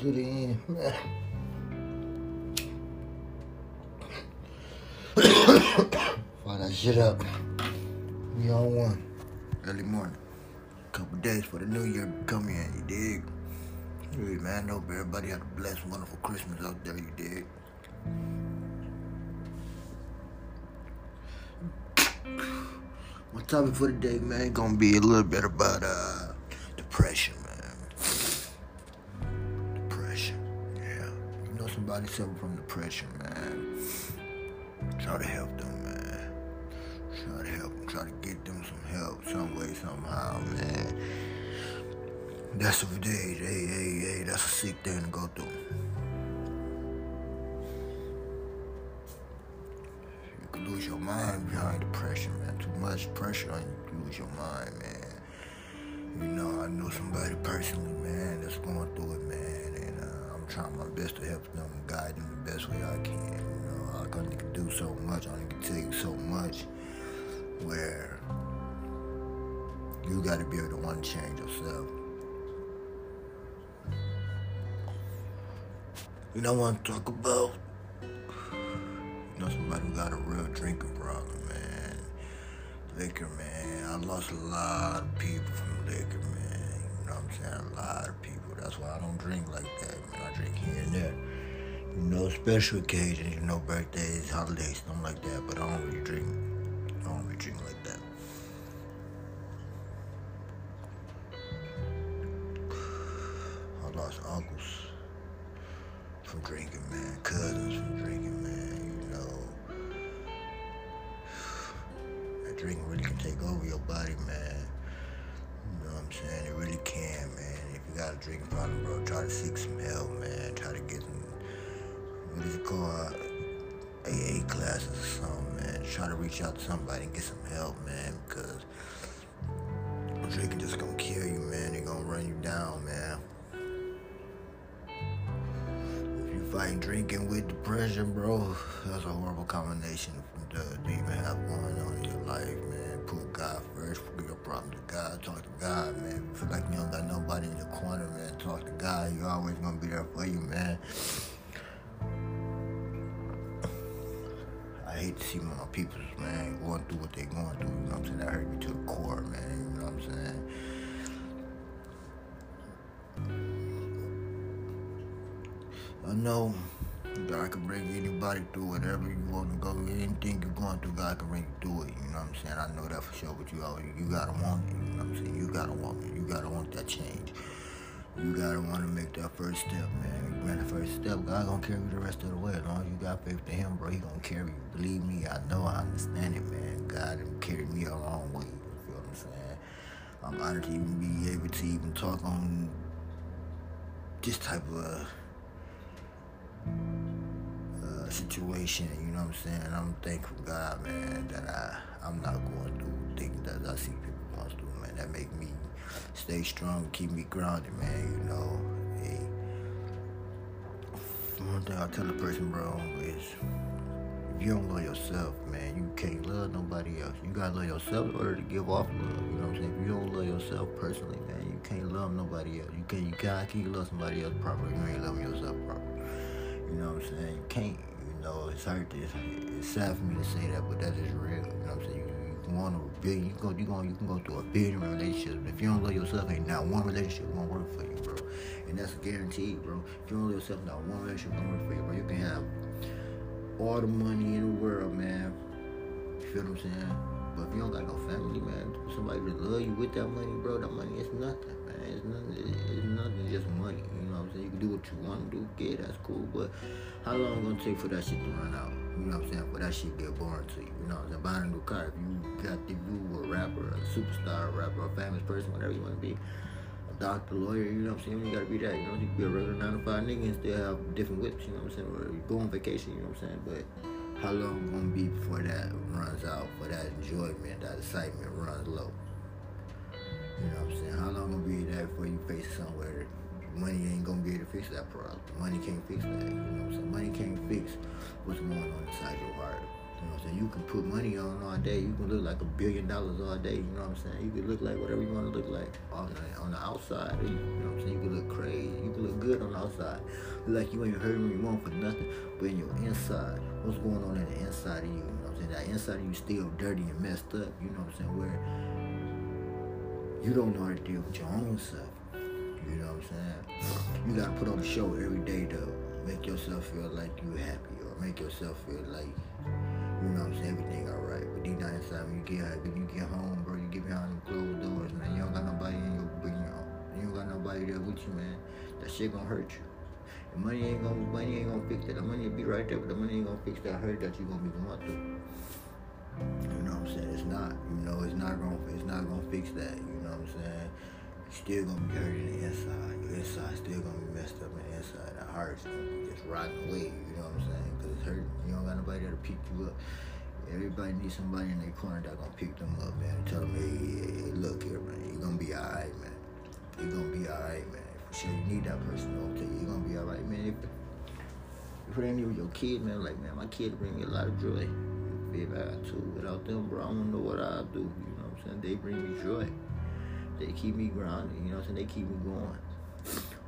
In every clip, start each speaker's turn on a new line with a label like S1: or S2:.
S1: To the end. Fire that shit up. We on one. Early morning. Couple days for the new year to come in, you dig? Hey, man, hope everybody had a blessed, wonderful Christmas out there, you dig? My topic for today, man, gonna be a little bit about uh. Depression, somebody suffering from depression, man. Try to help them, man. Try to help them. Try to get them some help, some way, somehow, man. That's a day, hey, hey, hey, that's a sick thing to go through. You can lose your mind behind depression, man. Too much pressure on you, you lose your mind, man. You know, I know somebody personally, man, that's going through it, man, trying my best to help them, guide them the best way I can. You know, I can do so much, I can tell you so much, where you got to be able to want to change yourself. You know what I'm talking about? You know somebody who got a real drinking problem, man. Liquor, man. I lost a lot of people from liquor, man. You know what I'm saying? A lot of people. That's why I don't drink like that, man. I drink here and there. You know, special occasions, you know, birthdays, holidays, something like that. But I don't really drink. I don't really drink like that. I lost uncles from drinking, man. Cousins from drinking, man. You know, that drinking really can take over your body, man. You know what I'm saying? It really can, man. You got a drinking problem, bro, try to seek some help, man. Try to get some, what is it called? AA classes or something, man. Try to reach out to somebody and get some help, man, because drinking just gonna kill you, man. It gonna run you down, man. If you fight drinking with depression, bro, that's a horrible combination to even have going on in your life, man. Put God first, put your problem to God, talk to God, man. Feel like you don't got nobody in your corner, man. Talk to God, You're always gonna be there for you, man. I hate to see my people, man, going through what they're going through, you know what I'm saying? That hurt me to the core, man, you know what I'm saying? I know God can bring anybody through whatever you want to go, anything you're going through, God can bring you through it. You know what I'm saying? I know that for sure, but you you gotta want it. You know what I'm saying? You gotta want it. You gotta want that change. You gotta want to make that first step, man. You make the first step, God gonna carry you the rest of the way. As long as you got faith in Him, bro, He gonna carry you. Believe me, I know, I understand it, man. God done carried me a long way. You feel what I'm saying? I'm honored to even be able to even talk on this type of uh, situation. You know what I'm saying? I'm thankful God, man, that I I'm not going through things that I see people going through, man. That make me stay strong, keep me grounded, man. You know, hey. One thing I tell a person, bro, is if you don't love yourself, man, you can't love nobody else. You gotta love yourself in order to give off love. You know what I'm saying? If you don't love yourself personally, man, you can't love nobody else. You can't you can't, can't love somebody else properly. You ain't loving yourself properly. You know what I'm saying? You can't. Know, it's hurt. It's, it's sad for me to say that, but that is real. You know what I'm saying? You, you want a billion. You go. You go. You can go through a billion relationships. But if you don't love yourself, ain't not one relationship gonna work for you, bro. And that's guaranteed, bro. If you don't love yourself, not one relationship gonna work for you, bro. You can have all the money in the world, man. You feel what I'm saying? But if you don't got no family, man, somebody to love you with that money, bro, that money is nothing. What You want to do, get that's cool. But how long gonna take for that shit to run out? You know what I'm saying? For that shit get boring to you. You know what I'm saying? Buying a new car. If you got if you a rapper, a superstar, a rapper, a famous person, whatever you want to be. A doctor, lawyer, you know what I'm saying? You gotta be that. You know, you can be a regular nine to five nigga and still have different whips. You know what I'm saying? Or you go on vacation. You know what I'm saying? But how long gonna be before that runs out? For that enjoyment, that excitement runs low. You know what I'm saying? How long fix that problem. Money can't fix that. You know what I'm saying? Money can't fix what's going on inside your heart. You know what I'm saying? You can put money on all day. You can look like a billion dollars all day. You know what I'm saying? You can look like whatever you want to look like on the, on the outside. You know what I'm saying? You can look crazy. You can look good on the outside. Look like you ain't hurting you want for nothing. But in your inside, what's going on in the inside of you? You know what I'm saying? That inside of you still dirty and messed up. You know what I'm saying? Where you don't know how to deal with your own self. You know what I'm saying? You gotta put on a show every day to make yourself feel like you happy or make yourself feel like you know what I'm saying, everything alright. But deep down inside when you get when you get home, bro, you get behind them closed doors, man. You don't got nobody in your you you don't got nobody there with you, man. That shit gonna hurt you. The money ain't gonna money ain't gonna fix that. The money will be right there, but the money ain't gonna fix that hurt that you gonna be going through. You know what I'm saying? It's not. You know, it's not gonna it's not gonna fix that. You know what I'm saying? Still gonna be hurt in the inside. Your inside still gonna be messed up in the inside. That heart's gonna be just rotting away. You know what I'm saying? Cause it's hurting. You don't got nobody there to pick you up. Everybody needs somebody in their corner that gonna pick them up, man. Tell them, hey, hey, look here, man. You're gonna be alright, man. You're gonna be alright, man. For sure, you need that person to tell you you're gonna be alright, man. If, if it ain't even your kid, man, like, man, my kid bring me a lot of joy. Baby, I two. Without them, bro, I don't know what I'd do. You know what I'm saying? They bring me joy. They keep me grounded. You know what I'm saying? They keep me going.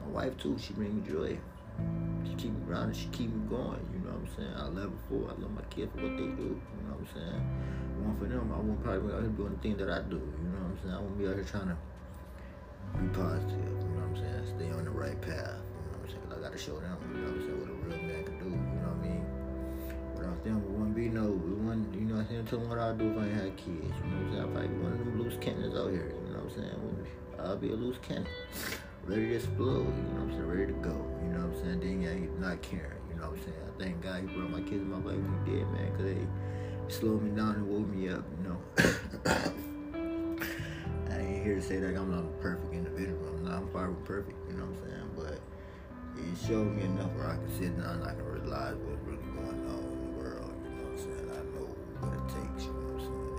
S1: My wife, too, she bring me joy. She keep me grounded. She keep me going. You know what I'm saying? I love her for. I love my kids for what they do. You know what I'm saying? One for them, I won't probably be out here doing the thing that I do. You know what I'm saying? I won't be out here trying to be positive. You know what I'm saying? Stay on the right path. You know what I'm saying? Cause I got to show them. You know what I'm saying? What a real man can do. You know what I mean? Without them, we wouldn't be no. We wouldn't. You know what I'm saying? Tell them what I'd do if I had kids. You know what I'm saying? I'd probably be one of them loose cannons out here. You know I'm saying? I'll be a loose cannon. Ready to explode, you know I'm saying, ready to go, you know what I'm saying, then yeah, he's not caring, you know what I'm saying, I thank God he brought my kids in my life when he did, man, because they slowed me down and woke me up, you know. I ain't here to say that I'm not a perfect individual, I'm not I'm far from perfect, you know what I'm saying, but it showed me enough where I can sit down and I can realize what's really going on in the world, you know what I'm saying, I know what it takes, you know what I'm saying,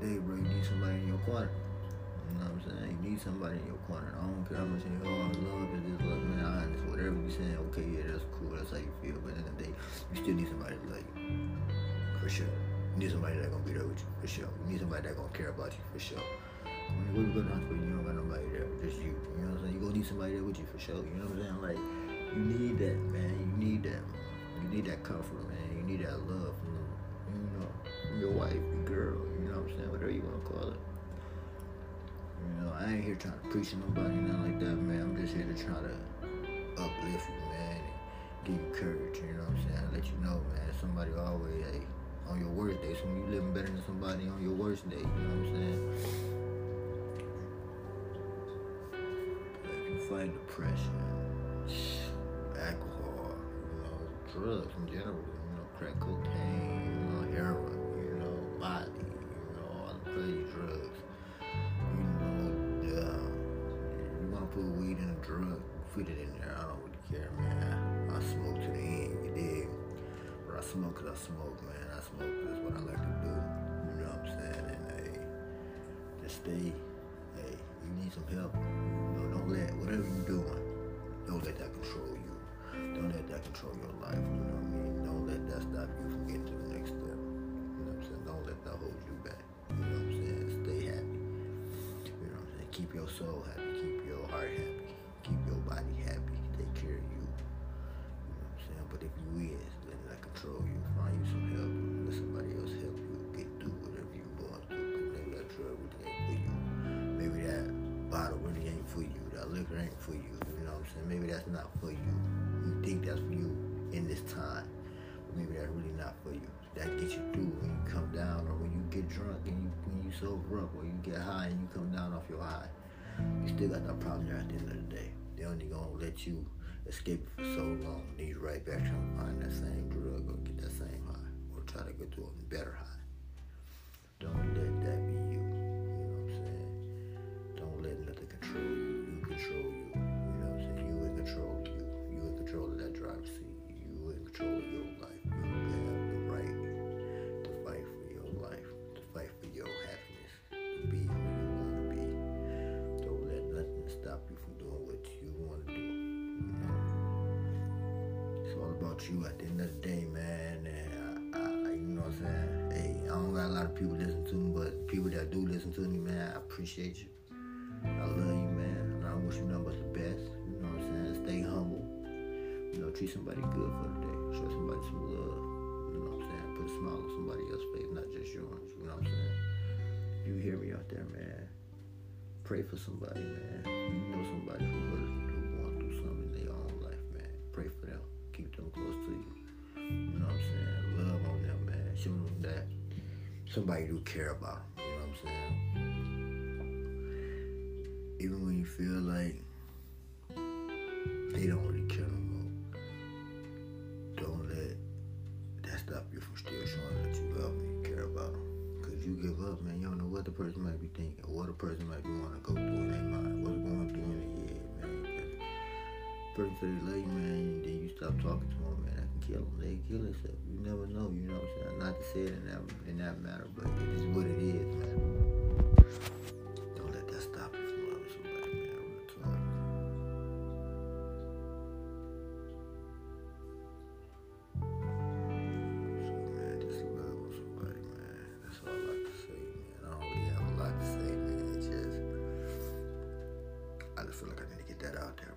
S1: the day, bro, you need somebody in your corner. You know what I'm saying? You need somebody in your corner. I don't care how much you love is this love, man. I understand whatever you saying. Okay, yeah, that's cool. That's how you feel. But in the, day, you still need somebody to love you, for sure. You need somebody that's gonna be there with you, for sure. You need somebody that's gonna care about you, for sure. When you go to the hospital, you don't got nobody there, just you. You know what I'm saying? You gonna need somebody there with you, for sure. You know what I'm saying? Like, you need that, man. You need that. You need that comfort, man. You need that love from, you know, your wife, your girl. Whatever you wanna call it. You know, I ain't here trying to preach to nobody, nothing like that, man. I'm just here to try to uplift you, man, and give you courage, you know what I'm saying? Let you know, man, somebody always, hey, on your worst day, So you living better than somebody on your worst day, you know what I'm saying? If you fight depression, alcohol, you know, drugs in general, you know, crack cocaine, you know, heroin, drug, put it in there. I don't really care, man. I smoke to the end, you dig? But I smoke because I smoke, man. I smoke because what I like to do. You know what I'm saying? And hey, just stay. Hey, you need some help. Know, don't let whatever you're doing, don't let that control you. Don't let that control your life. You know what I mean? Don't let that stop you from getting to the next step. You know what I'm saying? Don't let that hold you back. You know what I'm saying? Stay happy. You know what I'm saying? Keep your soul happy. Keep your heart happy. Keep your body happy. Take care of you. You know what I'm saying? But if you is letting that control you, find you some help. Let somebody else help you get through whatever you're going through. Because maybe that drug really ain't for you. Maybe that bottle really ain't for you. That liquor ain't for you. You know what I'm saying? Maybe that's not for you. You think that's for you in this time. But maybe that's really not for you. That gets you through when you come down or when you get drunk and you when you sober up or you get high and you come down off your high you still got that problem there at the end of the day. They only gonna let you escape for so long. Then you right back trying to find that same drug or get that same high or try to get to a better high. you at the end of the day, man. And uh, uh, I, I, you know what I'm saying? Hey, I don't got a lot of people listening to me, but people that do listen to me, man, I appreciate you. I love you, man. And I wish you nothing but the best. You know what I'm saying? Stay humble. You know, treat somebody good for the day. Show somebody some love. You know what I'm saying? Put a smile on somebody else's face, not just yours. You know what I'm saying? You hear me out there, man. Pray for somebody, man. You know somebody who hurt, who going through something they own close to you. You know what I'm saying? Love on them, man. Show them that somebody do care about them. You know what I'm saying? Even when you feel like they don't really care no more, don't let that stop you from still showing that you love them and care about them. Cause you give up, man. You don't know what the person might be thinking, what a person might be wanting to go through in their mind, what's going through in their head, man. Cause person say they love you, man, and then you stop talking to them, kill them. They kill themselves. You never know. You know what I'm saying? Not to say it in that in that matter, but it is what it is, man. Don't let that stop you from loving somebody, man. Man, just love somebody, man. That's all I say, man. I don't really have a lot to say, just, I just feel like I need to get that out there,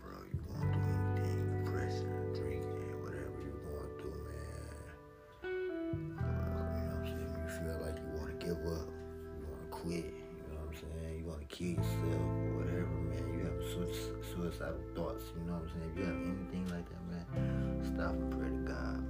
S1: kill yourself or whatever, man. You have sui- suicidal thoughts, you know what I'm saying? If you have anything like that, man, stop and pray to God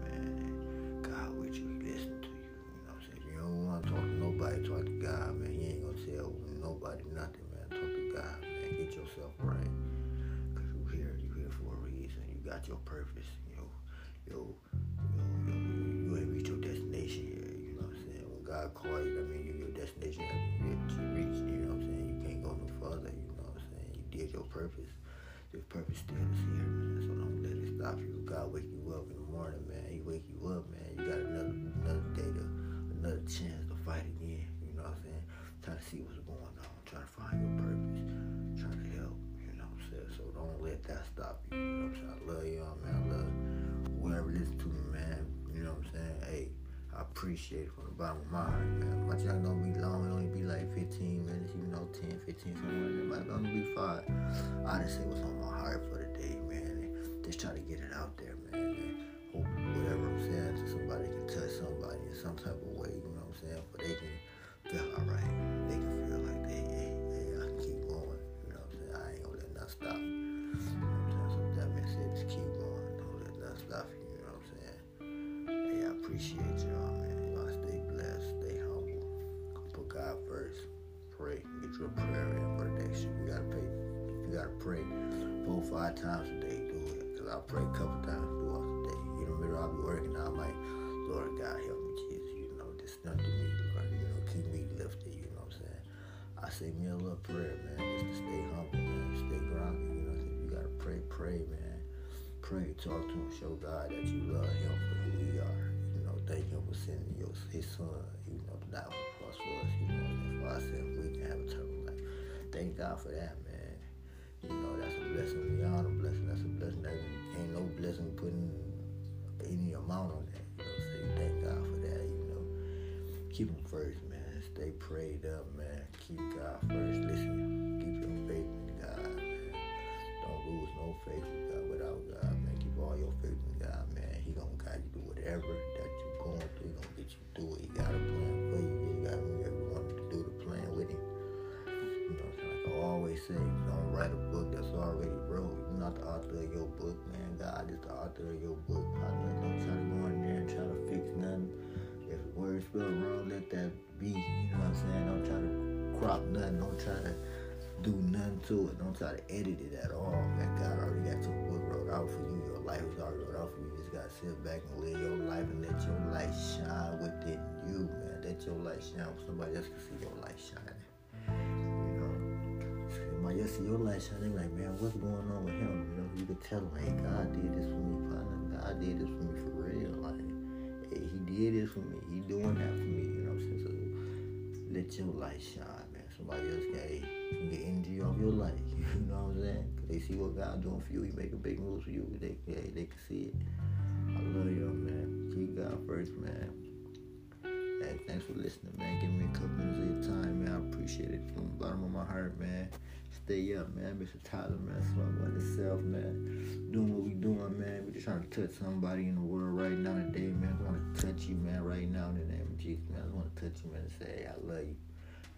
S1: appreciate it from the bottom of my heart, man. My channel don't be long. It only be like 15 minutes, you know, 10, 15, something like that. Might be five. I just say what's on my heart for the day, man. And just try to get it out there, man. And hope whatever I'm saying to somebody can touch somebody in some type of way, you know what I'm saying? For they can feel alright. They can feel like they, hey, hey, I can keep going. You know what I'm saying? I ain't gonna let nothing stop. You know what I'm saying? So that being just keep going. Don't let nothing stop you, you know what I'm saying? Hey, I appreciate Pray. Prayer in for the day. Shit, you gotta pay. You gotta pray four, five times a day. Do it. Cause I pray a couple times throughout the day. You know, middle, I'll be working. I'm like, Lord God, help me, Jesus. You know, this nothing to me, Lord. You know, keep me lifted. You know what I'm saying? I say me a little prayer, man, just to stay humble, man, stay grounded. You know, you gotta pray, pray, man. Pray, talk to him, show God that you love him for who he are. You know, thank him for sending your, his son, you know, to die on the cross for us. You know, for we can have eternal life. Thank God for that, man. You know, that's a blessing beyond a blessing. That's a blessing that ain't no blessing putting any amount on that. You know, you thank God for that, you know. Keep him first, man. Stay prayed up, man. Keep God first. Listen, keep your faith in God, man. Don't lose no faith in God without God, man. Keep all your faith in God, man. He gonna guide you through whatever that you're going through. He gonna get you through it. He got a plan always say, don't write a book that's already wrote. You're not the author of your book, man. God is the author of your book. Don't try to go in there and try to fix nothing. If words word spelled wrong, let that be. You know what I'm saying? Don't try to crop nothing. Don't try to do nothing to it. Don't try to edit it at all. Man, God already got your book wrote out for you. Your life is already wrote out for you. You just gotta sit back and live your life and let your light shine within you, man. Let your light shine. Somebody else can see your light shining. Else see your light shining. Like, man, what's going on with him? You know, you could tell hey, God did this for me, partner. God did this for me for real. Like, hey, he did this for me. He doing that for me. You know what I'm saying? So let your light shine, man. Somebody else can, hey, get energy off your light. You know what I'm saying? They see what God doing for you. He make a big move for you. They, hey, they can see it. I love y'all, man. Keep God first, man. Hey, thanks for listening, man. Give me a couple minutes of your time, man. I appreciate it from the bottom of my heart, man. Stay up, man. Mr. Tyler, man. Smoke like yourself, man. Doing what we doing, man. We just trying to touch somebody in the world right now today, man. I want to touch you, man, right now in the name of Jesus, man. I want to touch you, man, and say, hey, I love you.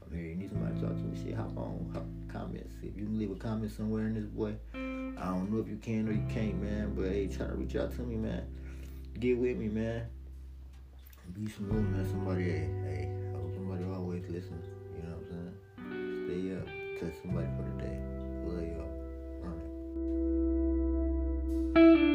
S1: I'm here. You need somebody to talk to me. Shit, hop on, hop, comment. See if you can leave a comment somewhere in this boy. I don't know if you can or you can't, man. But hey, try to reach out to me, man. Get with me, man. Be room, man. Somebody, hey, hey. I hope somebody always listen. Touch somebody for the day. Love y'all.